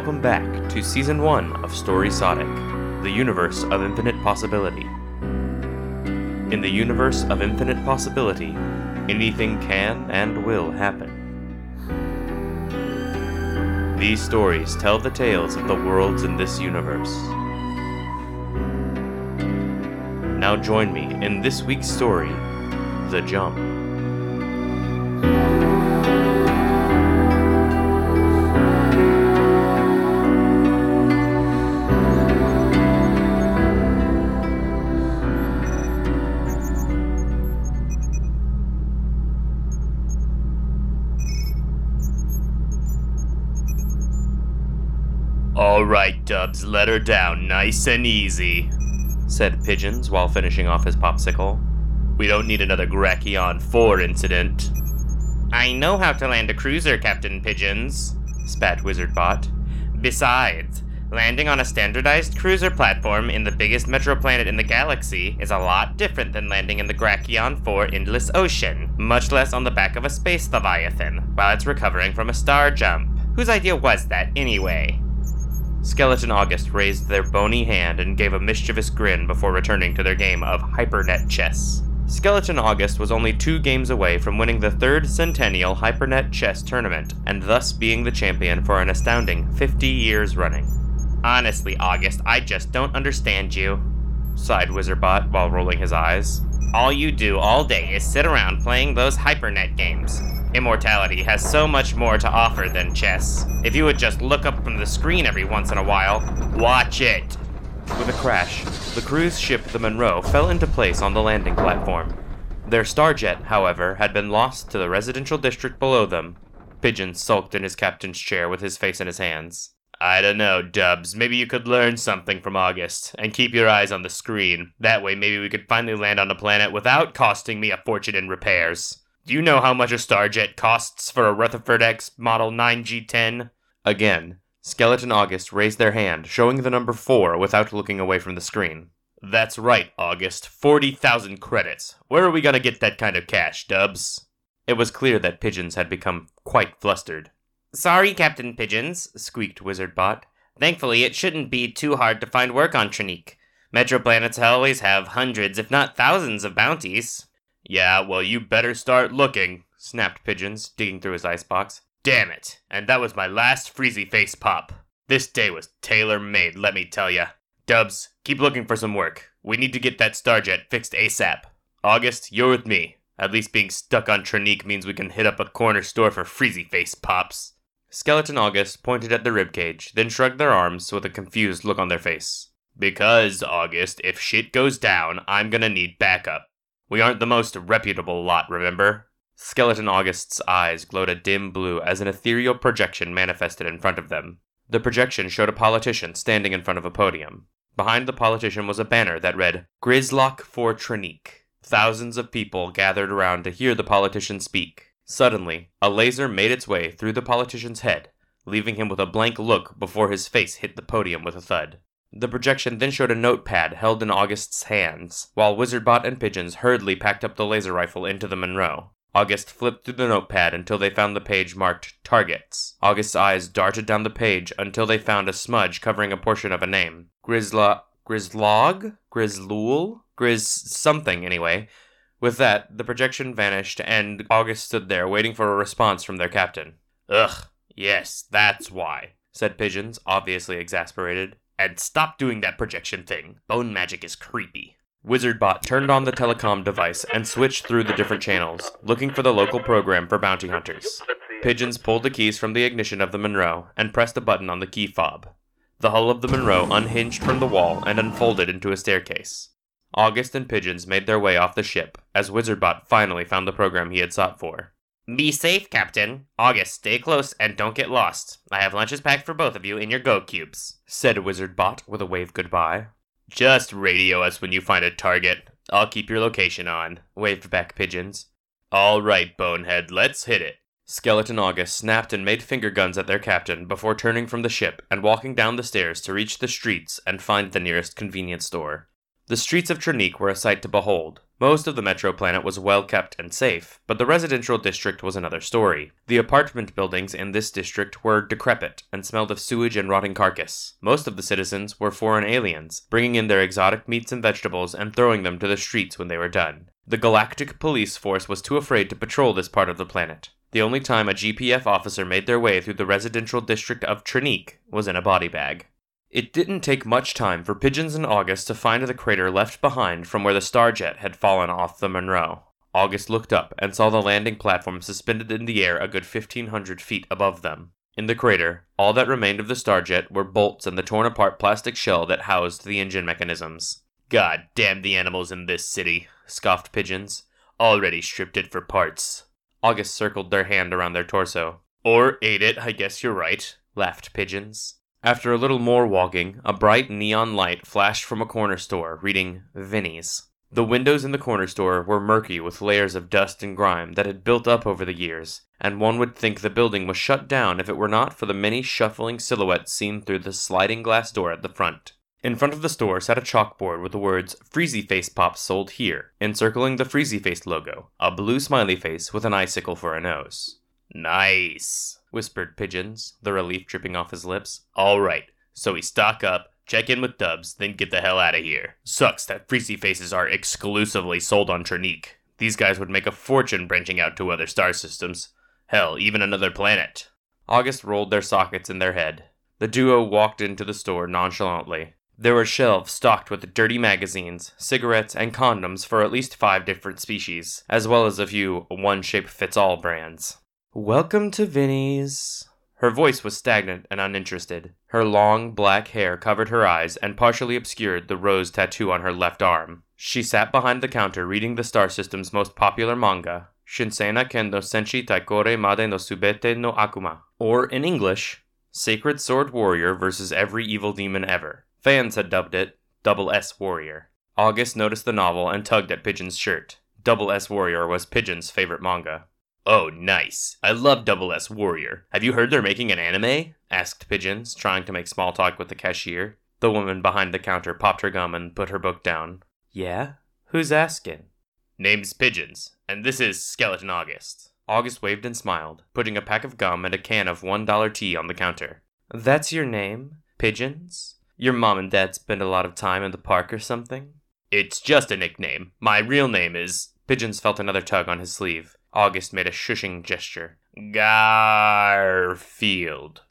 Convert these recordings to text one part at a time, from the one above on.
welcome back to Season 1 of Storysodic, the universe of infinite possibility. In the universe of infinite possibility, anything can and will happen. These stories tell the tales of the worlds in this universe. Now join me in this week's story, The Jump. Let her down nice and easy. said Pigeons while finishing off his popsicle. We don't need another Grachion 4 incident. I know how to land a cruiser, Captain Pigeons, Spat Wizardbot. Besides, landing on a standardized cruiser platform in the biggest metro planet in the galaxy is a lot different than landing in the Grachion 4 Endless Ocean, much less on the back of a space leviathan, while it's recovering from a star jump. Whose idea was that, anyway? Skeleton August raised their bony hand and gave a mischievous grin before returning to their game of Hypernet chess. Skeleton August was only two games away from winning the third Centennial Hypernet Chess Tournament, and thus being the champion for an astounding 50 years running. Honestly, August, I just don't understand you. Sighed Wizardbot while rolling his eyes. All you do all day is sit around playing those Hypernet games. Immortality has so much more to offer than chess. If you would just look up from the screen every once in a while, watch it. With a crash, the cruise ship the Monroe fell into place on the landing platform. Their starjet, however, had been lost to the residential district below them. Pigeon sulked in his captain's chair with his face in his hands. I don't know, Dubs. Maybe you could learn something from August and keep your eyes on the screen. That way, maybe we could finally land on a planet without costing me a fortune in repairs. Do you know how much a Starjet costs for a Rutherford X Model 9G10? Again, Skeleton August raised their hand, showing the number 4 without looking away from the screen. That's right, August. 40,000 credits. Where are we gonna get that kind of cash, Dubs? It was clear that Pigeons had become quite flustered. Sorry, Captain Pigeons, squeaked Wizardbot. Thankfully, it shouldn't be too hard to find work on Trinique. Metroplanets always have hundreds, if not thousands, of bounties. Yeah, well, you better start looking, Snapped Pigeons, digging through his icebox. Damn it. And that was my last freezy face pop. This day was tailor made, let me tell ya. Dubs, keep looking for some work. We need to get that Starjet fixed ASAP. August, you're with me. At least being stuck on Trinique means we can hit up a corner store for freezy face pops. Skeleton August pointed at the ribcage, then shrugged their arms with a confused look on their face. Because, August, if shit goes down, I'm gonna need backup. We aren't the most reputable lot, remember? Skeleton August's eyes glowed a dim blue as an ethereal projection manifested in front of them. The projection showed a politician standing in front of a podium. Behind the politician was a banner that read, Grislock for Trinique. Thousands of people gathered around to hear the politician speak. Suddenly, a laser made its way through the politician's head, leaving him with a blank look before his face hit the podium with a thud. The projection then showed a notepad held in August's hands, while Wizardbot and Pigeons hurriedly packed up the laser rifle into the Monroe. August flipped through the notepad until they found the page marked Targets. August's eyes darted down the page until they found a smudge covering a portion of a name. Grisla. Grislog? Grislul? Gris something, anyway. With that, the projection vanished, and August stood there waiting for a response from their captain. Ugh, yes, that's why, said Pigeons, obviously exasperated. And stop doing that projection thing. Bone magic is creepy. Wizardbot turned on the telecom device and switched through the different channels, looking for the local program for bounty hunters. Pigeons pulled the keys from the ignition of the Monroe and pressed a button on the key fob. The hull of the Monroe unhinged from the wall and unfolded into a staircase. August and Pigeons made their way off the ship as Wizardbot finally found the program he had sought for. Be safe, Captain. August, stay close and don't get lost. I have lunches packed for both of you in your Go Cubes, said Wizard Bot with a wave goodbye. Just radio us when you find a target. I'll keep your location on, waved back Pigeons. All right, Bonehead, let's hit it. Skeleton August snapped and made finger guns at their captain before turning from the ship and walking down the stairs to reach the streets and find the nearest convenience store. The streets of Trinique were a sight to behold. Most of the metro planet was well kept and safe, but the residential district was another story. The apartment buildings in this district were decrepit and smelled of sewage and rotting carcass. Most of the citizens were foreign aliens, bringing in their exotic meats and vegetables and throwing them to the streets when they were done. The Galactic Police Force was too afraid to patrol this part of the planet. The only time a GPF officer made their way through the residential district of Trinique was in a body bag. It didn't take much time for Pigeons and August to find the crater left behind from where the Starjet had fallen off the Monroe. August looked up and saw the landing platform suspended in the air a good 1500 feet above them. In the crater, all that remained of the Starjet were bolts and the torn apart plastic shell that housed the engine mechanisms. God damn the animals in this city, scoffed Pigeons. Already stripped it for parts. August circled their hand around their torso. Or ate it, I guess you're right, laughed Pigeons. After a little more walking, a bright neon light flashed from a corner store, reading Vinnie's. The windows in the corner store were murky with layers of dust and grime that had built up over the years, and one would think the building was shut down if it were not for the many shuffling silhouettes seen through the sliding glass door at the front. In front of the store sat a chalkboard with the words Freezy Face Pops sold here, encircling the Freezy Face logo, a blue smiley face with an icicle for a nose. Nice whispered Pigeons, the relief dripping off his lips. All right, so we stock up, check in with Dubs, then get the hell out of here. Sucks that Freezy Faces are exclusively sold on Trinique. These guys would make a fortune branching out to other star systems. Hell, even another planet. August rolled their sockets in their head. The duo walked into the store nonchalantly. There were shelves stocked with dirty magazines, cigarettes, and condoms for at least five different species, as well as a few one shape fits all brands. Welcome to Vinnie's. Her voice was stagnant and uninterested. Her long, black hair covered her eyes and partially obscured the rose tattoo on her left arm. She sat behind the counter reading the star system's most popular manga, Shinsena Kendo Senshi Taikore Made no Subete no Akuma, or in English, Sacred Sword Warrior versus Every Evil Demon Ever. Fans had dubbed it Double S Warrior. August noticed the novel and tugged at Pigeon's shirt. Double S Warrior was Pigeon's favorite manga. Oh, nice. I love Double S Warrior. Have you heard they're making an anime? asked Pigeons, trying to make small talk with the cashier. The woman behind the counter popped her gum and put her book down. Yeah? Who's asking? Name's Pigeons, and this is Skeleton August. August waved and smiled, putting a pack of gum and a can of $1 tea on the counter. That's your name? Pigeons? Your mom and dad spend a lot of time in the park or something? It's just a nickname. My real name is. Pigeons felt another tug on his sleeve. August made a shushing gesture. Garfield.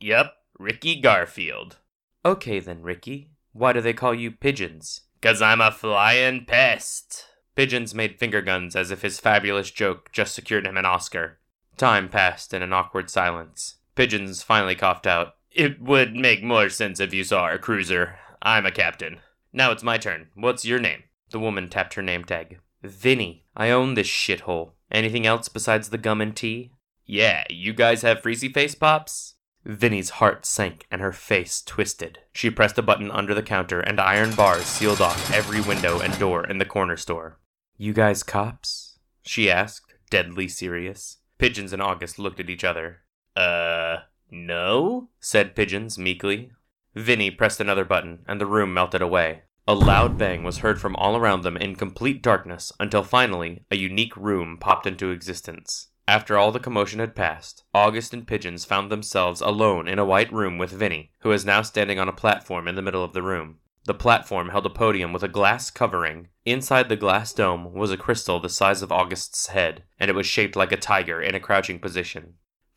Yep, Ricky Garfield. Okay then, Ricky. Why do they call you pigeons? Cause I'm a flying pest. Pigeons made finger guns as if his fabulous joke just secured him an Oscar. Time passed in an awkward silence. Pigeons finally coughed out. It would make more sense if you saw our cruiser. I'm a captain. Now it's my turn. What's your name? The woman tapped her name tag. Vinny. I own this shithole. Anything else besides the gum and tea? Yeah, you guys have freezy face pops? Vinnie's heart sank and her face twisted. She pressed a button under the counter and iron bars sealed off every window and door in the corner store. You guys cops? She asked, deadly serious. Pigeons and August looked at each other. Uh, no? said Pigeons meekly. Vinnie pressed another button and the room melted away. A loud bang was heard from all around them in complete darkness until finally a unique room popped into existence. After all the commotion had passed, August and Pigeons found themselves alone in a white room with Vinny, who was now standing on a platform in the middle of the room. The platform held a podium with a glass covering. Inside the glass dome was a crystal the size of August's head, and it was shaped like a tiger in a crouching position.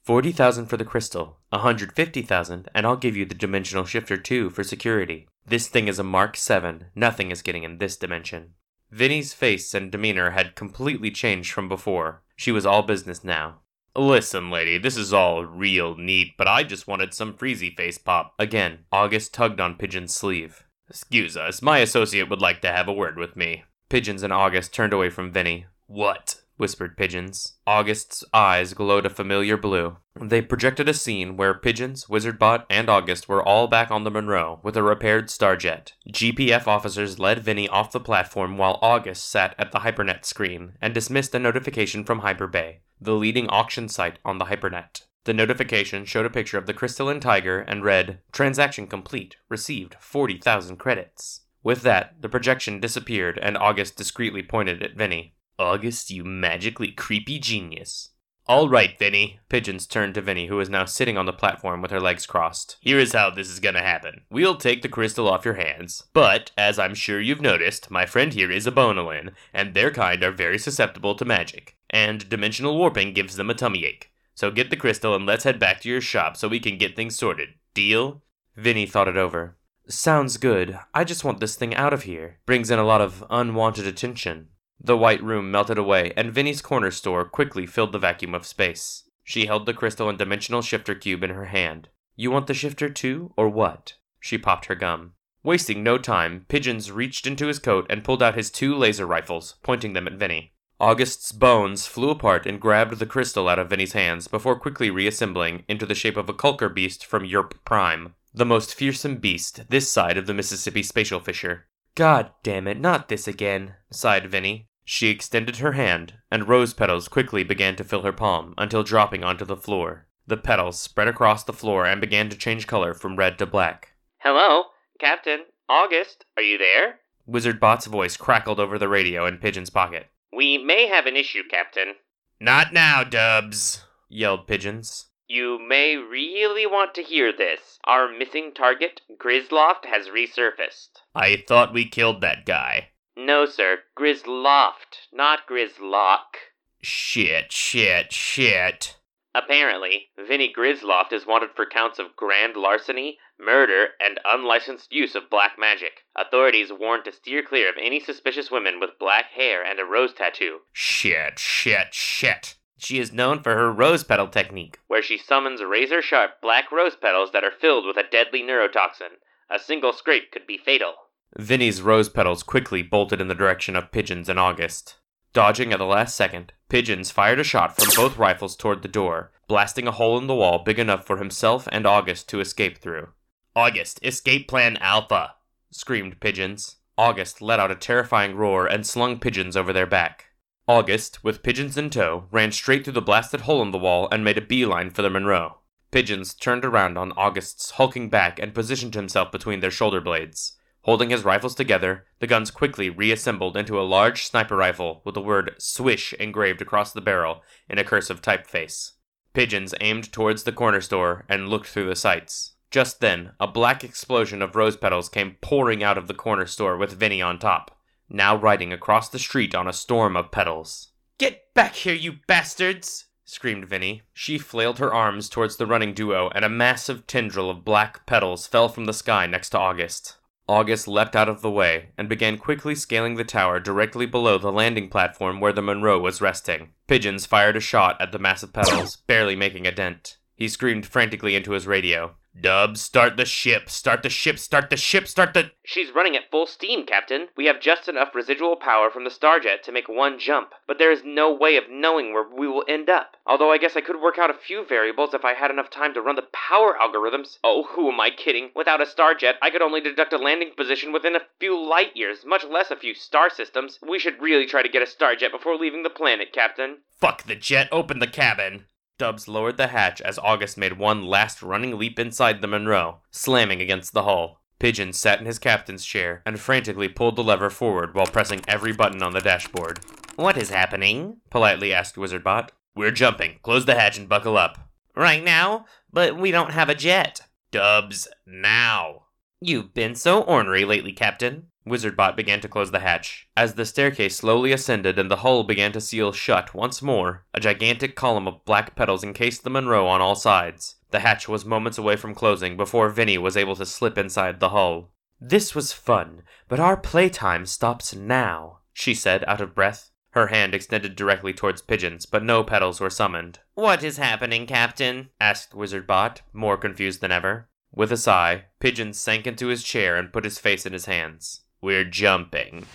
Forty thousand for the crystal, a hundred fifty thousand, and I'll give you the dimensional shifter too for security. This thing is a Mark 7. Nothing is getting in this dimension. Vinnie's face and demeanor had completely changed from before. She was all business now. Listen, lady, this is all real neat, but I just wanted some freezy face pop. Again, August tugged on Pigeon's sleeve. Excuse us, my associate would like to have a word with me. Pigeons and August turned away from Vinnie. What? Whispered Pigeons. August's eyes glowed a familiar blue. They projected a scene where Pigeons, Wizardbot, and August were all back on the Monroe with a repaired Starjet. GPF officers led Vinnie off the platform while August sat at the Hypernet screen and dismissed a notification from Hyperbay, the leading auction site on the Hypernet. The notification showed a picture of the crystalline tiger and read, Transaction complete. Received 40,000 credits. With that, the projection disappeared and August discreetly pointed at Vinny. August, you magically creepy genius. All right, Vinny. Pigeons turned to Vinny, who was now sitting on the platform with her legs crossed. Here is how this is gonna happen. We'll take the crystal off your hands. But, as I'm sure you've noticed, my friend here is a Bonolin, and their kind are very susceptible to magic. And dimensional warping gives them a tummy ache. So get the crystal and let's head back to your shop so we can get things sorted. Deal? Vinny thought it over. Sounds good. I just want this thing out of here. Brings in a lot of unwanted attention. The white room melted away, and Vinny's corner store quickly filled the vacuum of space. She held the crystal and dimensional shifter cube in her hand. You want the shifter too, or what? She popped her gum. Wasting no time, Pigeons reached into his coat and pulled out his two laser rifles, pointing them at Vinny. August's bones flew apart and grabbed the crystal out of Vinny's hands before quickly reassembling into the shape of a Kulker beast from Yerp Prime, the most fearsome beast this side of the Mississippi spatial fissure. God damn it, not this again, sighed Vinny. She extended her hand, and rose petals quickly began to fill her palm until dropping onto the floor. The petals spread across the floor and began to change color from red to black. Hello, Captain. August, are you there? Wizard Bot's voice crackled over the radio in Pigeon's pocket. We may have an issue, Captain. Not now, Dubs, yelled Pigeons. You may really want to hear this. Our missing target, Grisloft, has resurfaced. I thought we killed that guy. No, sir. Grisloft, not Grislock. Shit, shit, shit. Apparently, Vinny Grisloft is wanted for counts of grand larceny, murder, and unlicensed use of black magic. Authorities warn to steer clear of any suspicious women with black hair and a rose tattoo. Shit, shit, shit. She is known for her rose petal technique, where she summons razor sharp black rose petals that are filled with a deadly neurotoxin. A single scrape could be fatal. Vinny's rose petals quickly bolted in the direction of Pigeons in August. Dodging at the last second, Pigeons fired a shot from both rifles toward the door, blasting a hole in the wall big enough for himself and August to escape through. August, escape plan Alpha! screamed Pigeons. August let out a terrifying roar and slung Pigeons over their back. August, with Pigeons in tow, ran straight through the blasted hole in the wall and made a beeline for the Monroe. Pigeons turned around on August's hulking back and positioned himself between their shoulder blades. Holding his rifles together, the guns quickly reassembled into a large sniper rifle with the word Swish engraved across the barrel in a cursive typeface. Pigeons aimed towards the corner store and looked through the sights. Just then, a black explosion of rose petals came pouring out of the corner store with Vinny on top now riding across the street on a storm of petals. Get back here, you bastards! screamed Vinny. She flailed her arms towards the running duo, and a massive tendril of black petals fell from the sky next to August. August leapt out of the way and began quickly scaling the tower directly below the landing platform where the Monroe was resting. Pigeons fired a shot at the massive petals, barely making a dent. He screamed frantically into his radio. Dubs, start the ship, start the ship, start the ship, start the. She's running at full steam, Captain. We have just enough residual power from the Starjet to make one jump, but there is no way of knowing where we will end up. Although I guess I could work out a few variables if I had enough time to run the power algorithms. Oh, who am I kidding? Without a Starjet, I could only deduct a landing position within a few light years, much less a few star systems. We should really try to get a Starjet before leaving the planet, Captain. Fuck the jet, open the cabin. Dubs lowered the hatch as August made one last running leap inside the Monroe, slamming against the hull. Pigeon sat in his captain's chair and frantically pulled the lever forward while pressing every button on the dashboard. What is happening? politely asked Wizardbot. We're jumping. Close the hatch and buckle up. Right now? But we don't have a jet. Dubs, now. You've been so ornery lately, Captain. Wizardbot began to close the hatch. As the staircase slowly ascended and the hull began to seal shut once more, a gigantic column of black petals encased the Monroe on all sides. The hatch was moments away from closing before Vinny was able to slip inside the hull. This was fun, but our playtime stops now, she said, out of breath. Her hand extended directly towards Pigeons, but no petals were summoned. What is happening, Captain? asked Wizardbot, more confused than ever. With a sigh, Pigeons sank into his chair and put his face in his hands. We're jumping.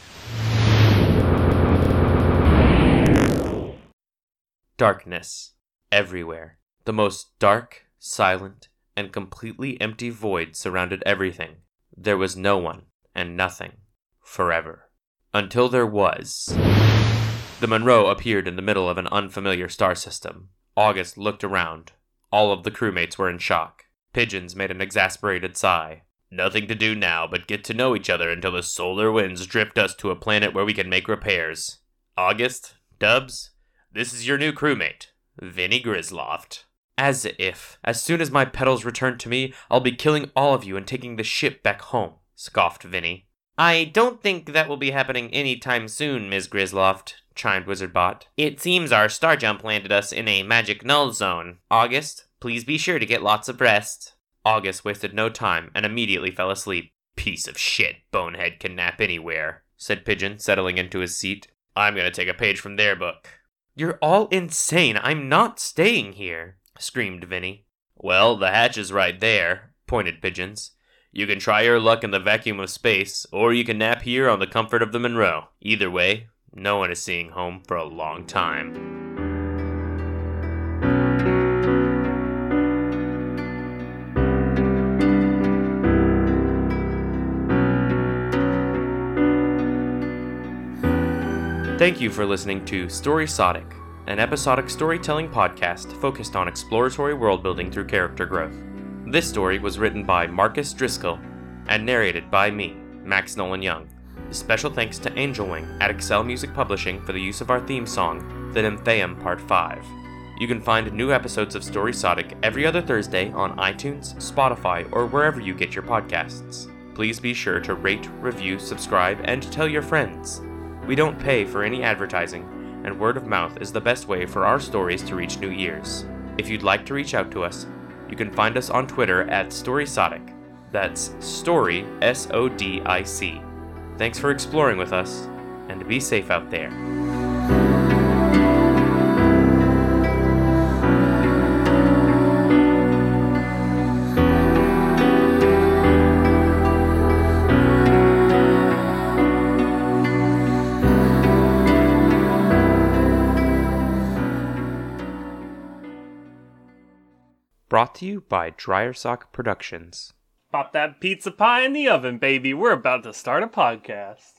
Darkness. Everywhere. The most dark, silent, and completely empty void surrounded everything. There was no one and nothing. Forever. Until there was. The Monroe appeared in the middle of an unfamiliar star system. August looked around. All of the crewmates were in shock. Pigeons made an exasperated sigh. Nothing to do now but get to know each other until the solar winds drift us to a planet where we can make repairs. August, Dubs, this is your new crewmate, Vinny Grisloft. As if, as soon as my petals return to me, I'll be killing all of you and taking the ship back home, scoffed Vinny. I don't think that will be happening any time soon, Ms. Grisloft, chimed Wizardbot. It seems our star jump landed us in a magic null zone. August, please be sure to get lots of rest. August wasted no time and immediately fell asleep. Piece of shit, Bonehead can nap anywhere, said Pigeon, settling into his seat. I'm gonna take a page from their book. You're all insane. I'm not staying here, screamed Vinny. Well, the hatch is right there, pointed Pigeons. You can try your luck in the vacuum of space, or you can nap here on the comfort of the Monroe. Either way, no one is seeing home for a long time. Thank you for listening to Story Storysodic, an episodic storytelling podcast focused on exploratory world building through character growth. This story was written by Marcus Driscoll and narrated by me, Max Nolan Young. Special thanks to Angel Wing at Excel Music Publishing for the use of our theme song, The Nymphaeum Part 5. You can find new episodes of Story Storysodic every other Thursday on iTunes, Spotify, or wherever you get your podcasts. Please be sure to rate, review, subscribe, and tell your friends. We don't pay for any advertising, and word of mouth is the best way for our stories to reach new ears. If you'd like to reach out to us, you can find us on Twitter at Storysodic. That's Story, S O D I C. Thanks for exploring with us, and be safe out there. Brought to you by Dryer Sock Productions. Pop that pizza pie in the oven, baby. We're about to start a podcast.